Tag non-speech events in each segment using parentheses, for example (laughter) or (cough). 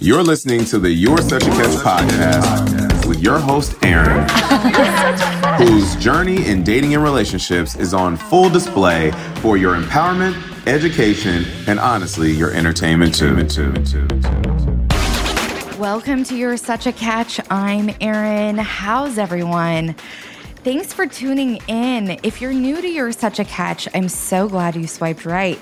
You're listening to the You're Such a Catch podcast with your host, Erin, (laughs) whose journey in dating and relationships is on full display for your empowerment, education, and honestly, your entertainment too. Welcome to You're Such a Catch. I'm Erin. How's everyone? Thanks for tuning in. If you're new to You're Such a Catch, I'm so glad you swiped right.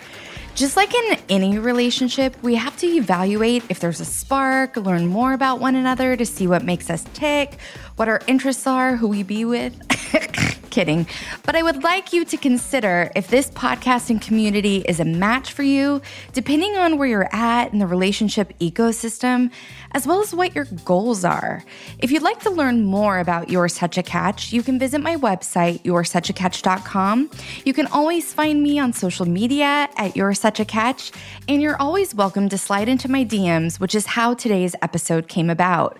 Just like in any relationship, we have to evaluate if there's a spark, learn more about one another to see what makes us tick, what our interests are, who we be with. (laughs) Kidding. But I would like you to consider if this podcasting community is a match for you, depending on where you're at in the relationship ecosystem, as well as what your goals are. If you'd like to learn more about You're Such a Catch, you can visit my website, you'resuchacatch.com. You can always find me on social media at You're Such a Catch, and you're always welcome to slide into my DMs, which is how today's episode came about.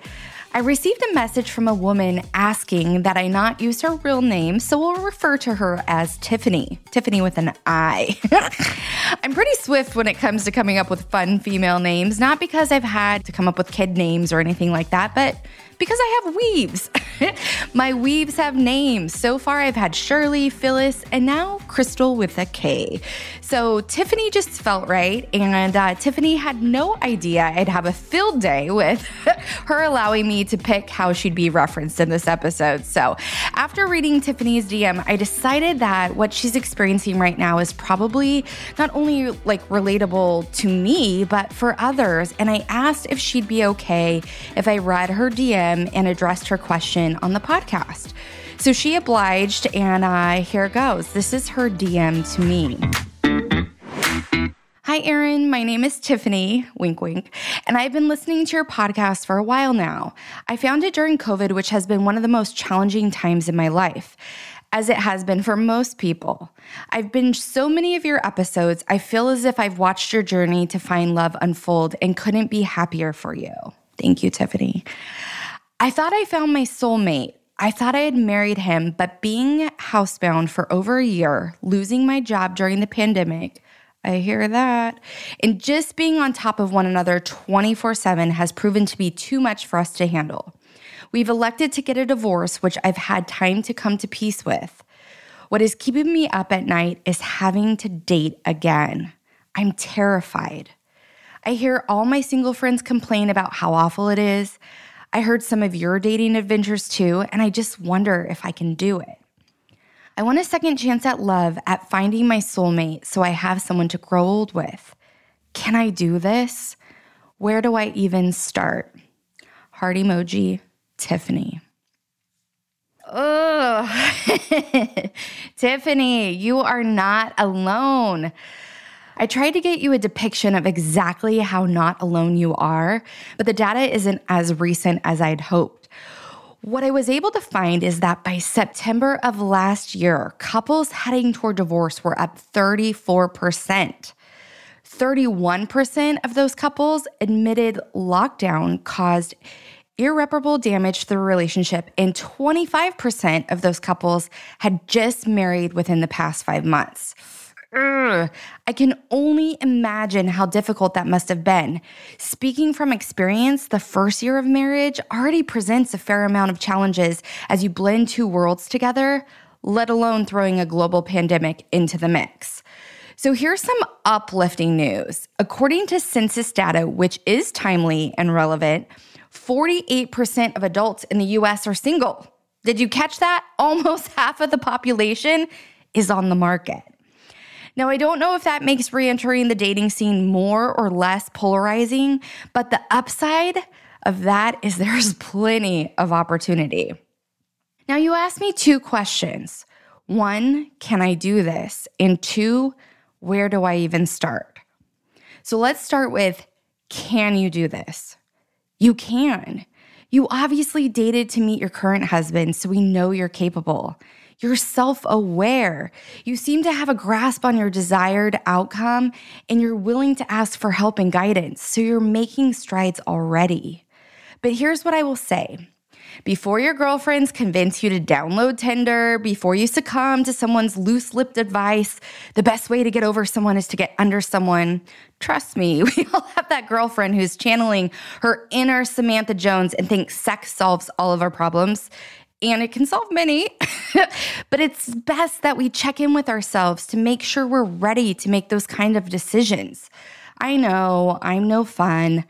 I received a message from a woman asking that I not use her real name, so we'll refer to her as Tiffany. Tiffany with an I. (laughs) I'm pretty swift when it comes to coming up with fun female names, not because I've had to come up with kid names or anything like that, but because I have weaves. (laughs) (laughs) My weaves have names. So far, I've had Shirley, Phyllis, and now Crystal with a K. So Tiffany just felt right, and uh, Tiffany had no idea I'd have a field day with (laughs) her allowing me to pick how she'd be referenced in this episode. So after reading Tiffany's DM, I decided that what she's experiencing right now is probably not only like relatable to me, but for others. And I asked if she'd be okay if I read her DM and addressed her question on the podcast. So she obliged, and uh, here goes. This is her DM to me. Hi, Erin. My name is Tiffany, wink, wink, and I've been listening to your podcast for a while now. I found it during COVID, which has been one of the most challenging times in my life, as it has been for most people. I've binged so many of your episodes, I feel as if I've watched your journey to find love unfold and couldn't be happier for you. Thank you, Tiffany. I thought I found my soulmate. I thought I had married him, but being housebound for over a year, losing my job during the pandemic, I hear that. And just being on top of one another 24 7 has proven to be too much for us to handle. We've elected to get a divorce, which I've had time to come to peace with. What is keeping me up at night is having to date again. I'm terrified. I hear all my single friends complain about how awful it is. I heard some of your dating adventures too, and I just wonder if I can do it. I want a second chance at love, at finding my soulmate, so I have someone to grow old with. Can I do this? Where do I even start? Heart emoji, Tiffany. Oh, (laughs) Tiffany, you are not alone. I tried to get you a depiction of exactly how not alone you are, but the data isn't as recent as I'd hoped. What I was able to find is that by September of last year, couples heading toward divorce were up 34%. 31% of those couples admitted lockdown caused irreparable damage to the relationship, and 25% of those couples had just married within the past five months. I can only imagine how difficult that must have been. Speaking from experience, the first year of marriage already presents a fair amount of challenges as you blend two worlds together, let alone throwing a global pandemic into the mix. So here's some uplifting news. According to census data, which is timely and relevant, 48% of adults in the US are single. Did you catch that? (laughs) Almost half of the population is on the market. Now, I don't know if that makes re entering the dating scene more or less polarizing, but the upside of that is (laughs) there's plenty of opportunity. Now, you asked me two questions one, can I do this? And two, where do I even start? So let's start with can you do this? You can. You obviously dated to meet your current husband, so we know you're capable. You're self aware. You seem to have a grasp on your desired outcome and you're willing to ask for help and guidance. So you're making strides already. But here's what I will say Before your girlfriends convince you to download Tinder, before you succumb to someone's loose lipped advice, the best way to get over someone is to get under someone. Trust me, (laughs) we all have that girlfriend who's channeling her inner Samantha Jones and thinks sex solves all of our problems. And it can solve many, (laughs) but it's best that we check in with ourselves to make sure we're ready to make those kind of decisions. I know I'm no fun.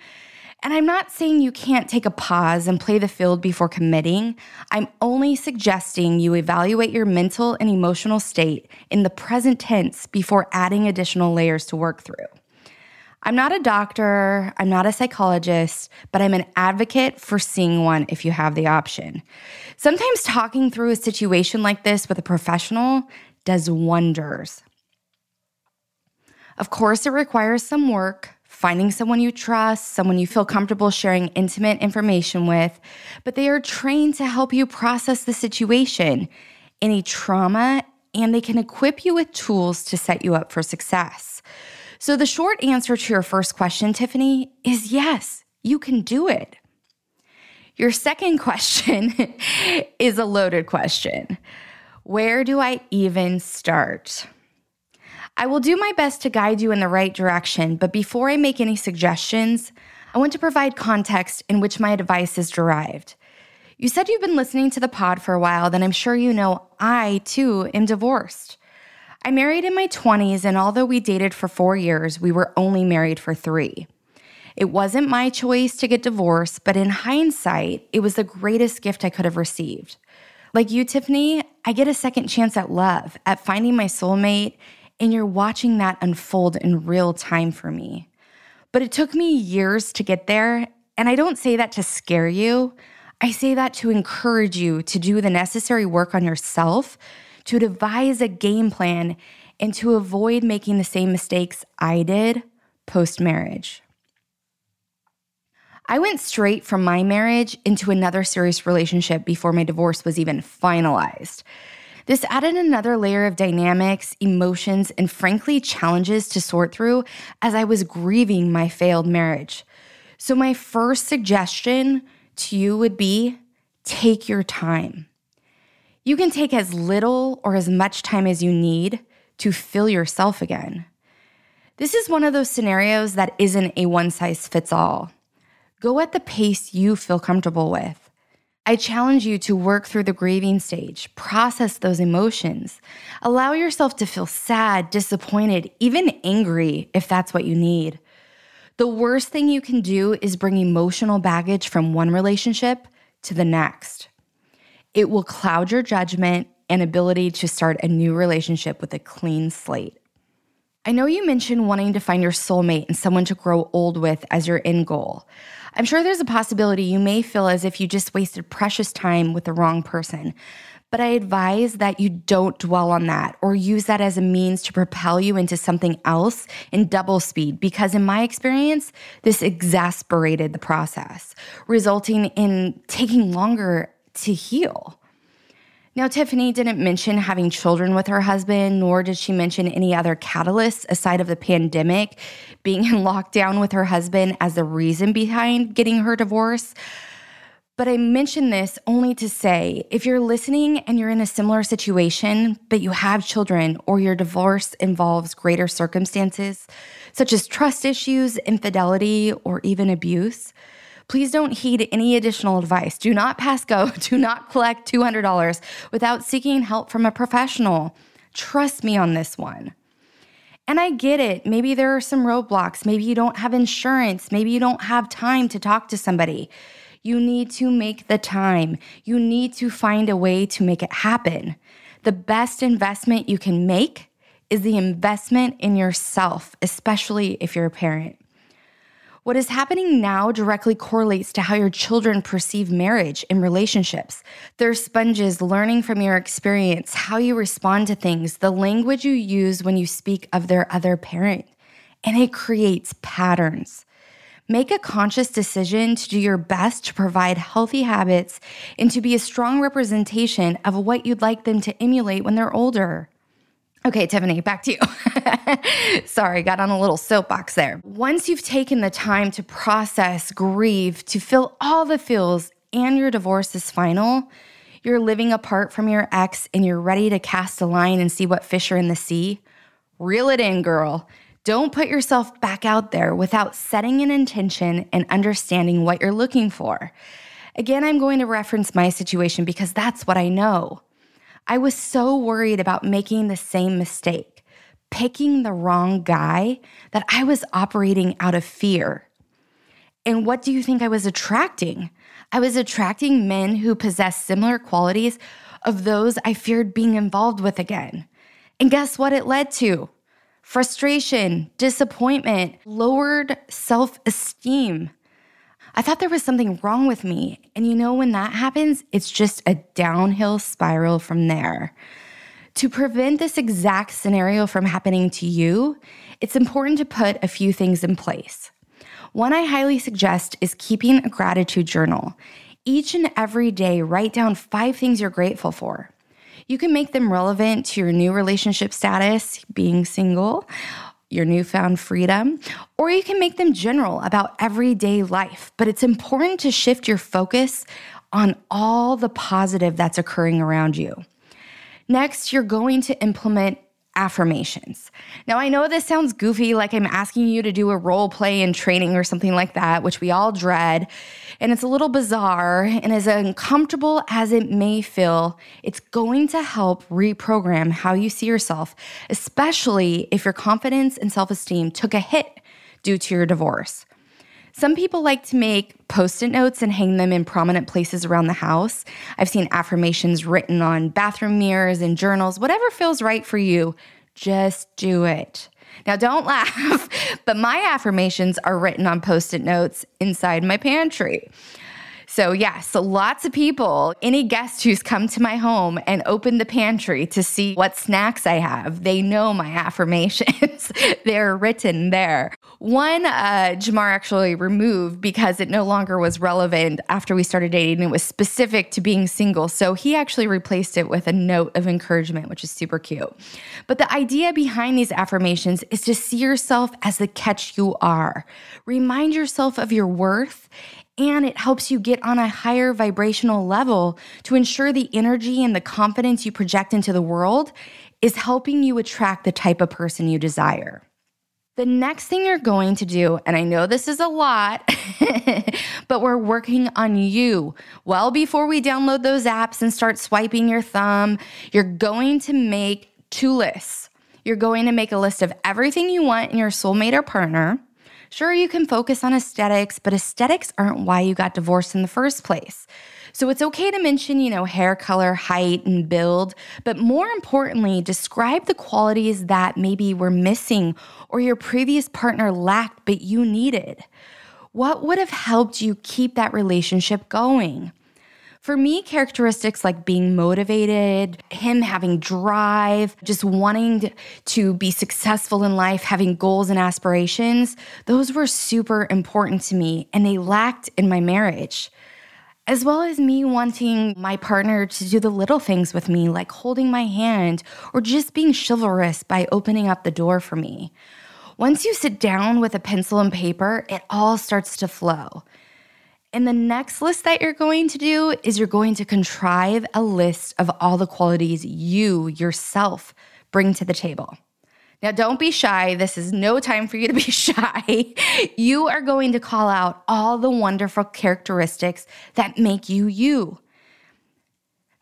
And I'm not saying you can't take a pause and play the field before committing. I'm only suggesting you evaluate your mental and emotional state in the present tense before adding additional layers to work through. I'm not a doctor, I'm not a psychologist, but I'm an advocate for seeing one if you have the option. Sometimes talking through a situation like this with a professional does wonders. Of course, it requires some work, finding someone you trust, someone you feel comfortable sharing intimate information with, but they are trained to help you process the situation, any trauma, and they can equip you with tools to set you up for success. So, the short answer to your first question, Tiffany, is yes, you can do it. Your second question (laughs) is a loaded question Where do I even start? I will do my best to guide you in the right direction, but before I make any suggestions, I want to provide context in which my advice is derived. You said you've been listening to the pod for a while, then I'm sure you know I, too, am divorced. I married in my 20s, and although we dated for four years, we were only married for three. It wasn't my choice to get divorced, but in hindsight, it was the greatest gift I could have received. Like you, Tiffany, I get a second chance at love, at finding my soulmate, and you're watching that unfold in real time for me. But it took me years to get there. And I don't say that to scare you. I say that to encourage you to do the necessary work on yourself, to devise a game plan, and to avoid making the same mistakes I did post marriage. I went straight from my marriage into another serious relationship before my divorce was even finalized. This added another layer of dynamics, emotions, and frankly, challenges to sort through as I was grieving my failed marriage. So, my first suggestion to you would be take your time. You can take as little or as much time as you need to fill yourself again. This is one of those scenarios that isn't a one size fits all. Go at the pace you feel comfortable with. I challenge you to work through the grieving stage, process those emotions. Allow yourself to feel sad, disappointed, even angry if that's what you need. The worst thing you can do is bring emotional baggage from one relationship to the next. It will cloud your judgment and ability to start a new relationship with a clean slate. I know you mentioned wanting to find your soulmate and someone to grow old with as your end goal. I'm sure there's a possibility you may feel as if you just wasted precious time with the wrong person. But I advise that you don't dwell on that or use that as a means to propel you into something else in double speed, because in my experience, this exasperated the process, resulting in taking longer to heal. Now, Tiffany didn't mention having children with her husband, nor did she mention any other catalysts aside of the pandemic, being in (laughs) lockdown with her husband as the reason behind getting her divorce. But I mention this only to say if you're listening and you're in a similar situation, but you have children or your divorce involves greater circumstances, such as trust issues, infidelity, or even abuse, Please don't heed any additional advice. Do not pass go. (laughs) Do not collect $200 without seeking help from a professional. Trust me on this one. And I get it. Maybe there are some roadblocks. Maybe you don't have insurance. Maybe you don't have time to talk to somebody. You need to make the time. You need to find a way to make it happen. The best investment you can make is the investment in yourself, especially if you're a parent. What is happening now directly correlates to how your children perceive marriage and relationships. They're sponges learning from your experience, how you respond to things, the language you use when you speak of their other parent, and it creates patterns. Make a conscious decision to do your best to provide healthy habits and to be a strong representation of what you'd like them to emulate when they're older. Okay, Tiffany, back to you. (laughs) Sorry, got on a little soapbox there. Once you've taken the time to process, grieve, to feel all the feels, and your divorce is final, you're living apart from your ex and you're ready to cast a line and see what fish are in the sea, reel it in, girl. Don't put yourself back out there without setting an intention and understanding what you're looking for. Again, I'm going to reference my situation because that's what I know. I was so worried about making the same mistake, picking the wrong guy, that I was operating out of fear. And what do you think I was attracting? I was attracting men who possessed similar qualities of those I feared being involved with again. And guess what it led to? Frustration, disappointment, lowered self esteem. I thought there was something wrong with me. And you know, when that happens, it's just a downhill spiral from there. To prevent this exact scenario from happening to you, it's important to put a few things in place. One I highly suggest is keeping a gratitude journal. Each and every day, write down five things you're grateful for. You can make them relevant to your new relationship status, being single, your newfound freedom, or you can make them general about everyday life. But it's important to shift your focus on all the positive that's occurring around you. Next, you're going to implement affirmations. Now, I know this sounds goofy, like I'm asking you to do a role play in training or something like that, which we all dread. And it's a little bizarre. And as uncomfortable as it may feel, it's going to help reprogram how you see yourself, especially if your confidence and self esteem took a hit due to your divorce. Some people like to make post it notes and hang them in prominent places around the house. I've seen affirmations written on bathroom mirrors and journals. Whatever feels right for you, just do it. Now, don't (laughs) laugh, but my affirmations are written on post it notes inside my pantry. So, yes, so lots of people, any guest who's come to my home and opened the pantry to see what snacks I have, they know my (laughs) affirmations. (laughs) They're written there. One uh, Jamar actually removed because it no longer was relevant after we started dating. It was specific to being single. So he actually replaced it with a note of encouragement, which is super cute. But the idea behind these affirmations is to see yourself as the catch you are. Remind yourself of your worth and it helps you get on a higher vibrational level to ensure the energy and the confidence you project into the world is helping you attract the type of person you desire. The next thing you're going to do, and I know this is a lot, (laughs) but we're working on you. Well, before we download those apps and start swiping your thumb, you're going to make two lists. You're going to make a list of everything you want in your soulmate or partner. Sure, you can focus on aesthetics, but aesthetics aren't why you got divorced in the first place. So it's okay to mention, you know, hair color, height, and build, but more importantly, describe the qualities that maybe were missing or your previous partner lacked but you needed. What would have helped you keep that relationship going? For me, characteristics like being motivated, him having drive, just wanting to be successful in life, having goals and aspirations, those were super important to me and they lacked in my marriage. As well as me wanting my partner to do the little things with me, like holding my hand or just being chivalrous by opening up the door for me. Once you sit down with a pencil and paper, it all starts to flow. And the next list that you're going to do is you're going to contrive a list of all the qualities you yourself bring to the table. Now, don't be shy. This is no time for you to be (laughs) shy. you are going to call out all the wonderful characteristics that make you you.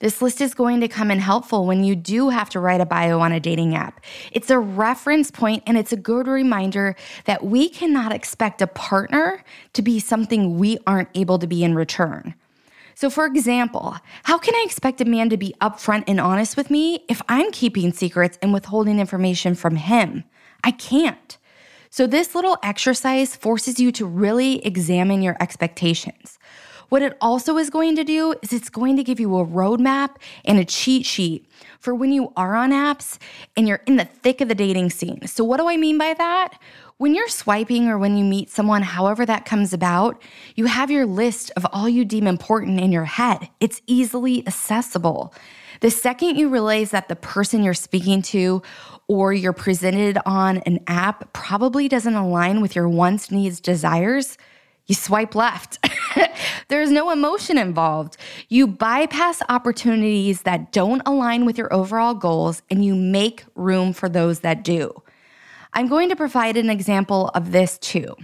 This list is going to come in helpful when you do have to write a bio on a dating app. It's a reference point and it's a good reminder that we cannot expect a partner to be something we aren't able to be in return. So, for example, how can I expect a man to be upfront and honest with me if I'm keeping secrets and withholding information from him? I can't. So, this little exercise forces you to really examine your expectations. What it also is going to do is it's going to give you a roadmap and a cheat sheet for when you are on apps and you're in the thick of the dating scene. So, what do I mean by that? When you're swiping or when you meet someone, however that comes about, you have your list of all you deem important in your head. It's easily accessible. The second you realize that the person you're speaking to or you're presented on an app probably doesn't align with your wants, needs, desires, you swipe left. (laughs) There's no emotion involved. You bypass opportunities that don't align with your overall goals and you make room for those that do. I'm going to provide an example of this too.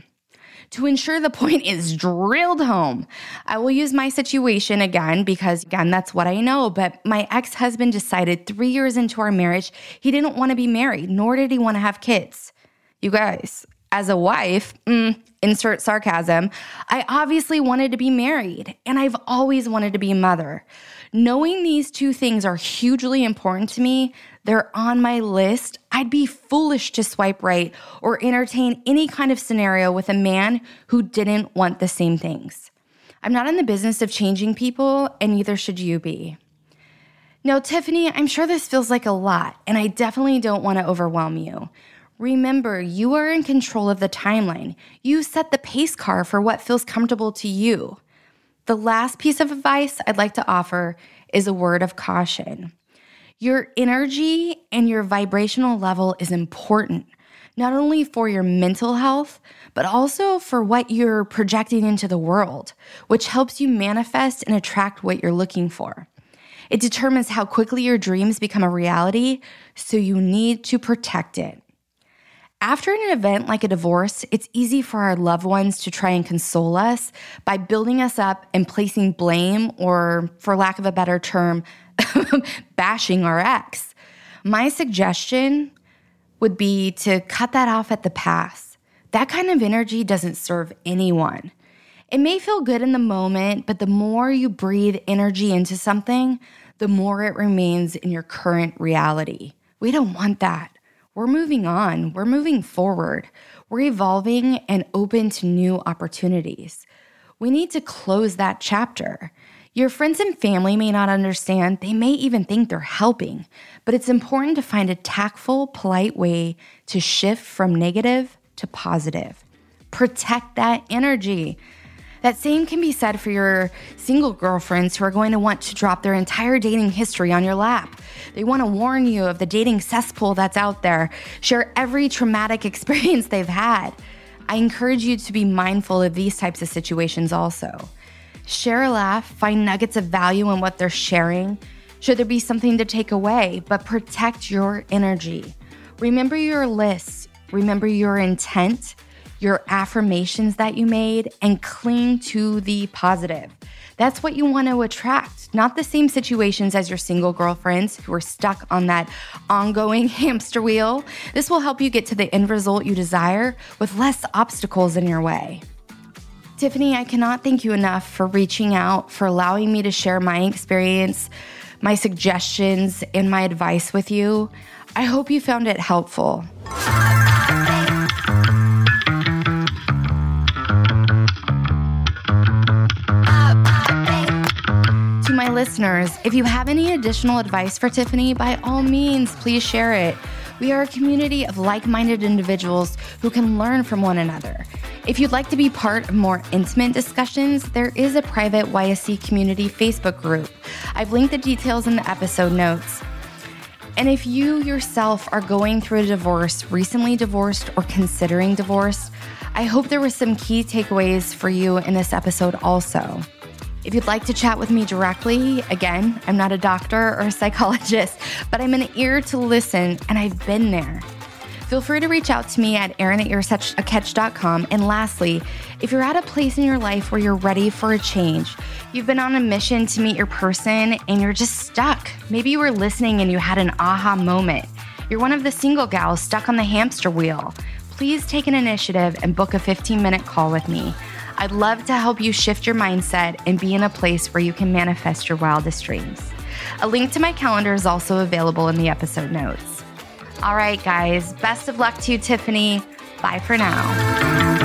To ensure the point is drilled home, I will use my situation again because, again, that's what I know. But my ex husband decided three years into our marriage, he didn't want to be married, nor did he want to have kids. You guys, as a wife, mm, insert sarcasm, I obviously wanted to be married and I've always wanted to be a mother. Knowing these two things are hugely important to me, they're on my list. I'd be foolish to swipe right or entertain any kind of scenario with a man who didn't want the same things. I'm not in the business of changing people, and neither should you be. Now, Tiffany, I'm sure this feels like a lot, and I definitely don't want to overwhelm you. Remember, you are in control of the timeline. You set the pace car for what feels comfortable to you. The last piece of advice I'd like to offer is a word of caution. Your energy and your vibrational level is important, not only for your mental health, but also for what you're projecting into the world, which helps you manifest and attract what you're looking for. It determines how quickly your dreams become a reality, so you need to protect it. After an event like a divorce, it's easy for our loved ones to try and console us by building us up and placing blame, or for lack of a better term, (laughs) bashing our ex. My suggestion would be to cut that off at the pass. That kind of energy doesn't serve anyone. It may feel good in the moment, but the more you breathe energy into something, the more it remains in your current reality. We don't want that. We're moving on, we're moving forward, we're evolving and open to new opportunities. We need to close that chapter. Your friends and family may not understand, they may even think they're helping, but it's important to find a tactful, polite way to shift from negative to positive. Protect that energy. That same can be said for your single girlfriends who are going to want to drop their entire dating history on your lap. They want to warn you of the dating cesspool that's out there, share every traumatic (laughs) experience they've had. I encourage you to be mindful of these types of situations also. Share a laugh, find nuggets of value in what they're sharing. Should there be something to take away, but protect your energy. Remember your list, remember your intent, your affirmations that you made, and cling to the positive. That's what you want to attract, not the same situations as your single girlfriends who are stuck on that ongoing (laughs) hamster wheel. This will help you get to the end result you desire with less obstacles in your way. Tiffany, I cannot thank you enough for reaching out, for allowing me to share my experience, my suggestions, and my advice with you. I hope you found it helpful. Listeners, if you have any additional advice for Tiffany, by all means, please share it. We are a community of like minded individuals who can learn from one another. If you'd like to be part of more intimate discussions, there is a private YSC community Facebook group. I've linked the details in the episode notes. And if you yourself are going through a divorce, recently divorced, or considering divorce, I hope there were some key takeaways for you in this episode also. If you'd like to chat with me directly, again, I'm not a doctor or a psychologist, but I'm an ear to listen, and I've been there. Feel free to reach out to me at erin at yourssuchacatch.com. And lastly, if you're at a place in your life where you're ready for a change, you've been on a mission to meet your person and you're just stuck. Maybe you were listening and you had an aha moment. You're one of the single gals stuck on the hamster wheel. Please take an initiative and book a 15 minute call with me. I'd love to help you shift your mindset and be in a place where you can manifest your wildest dreams. A link to my calendar is also available in the episode notes. All right, guys, best of luck to you, Tiffany. Bye for now.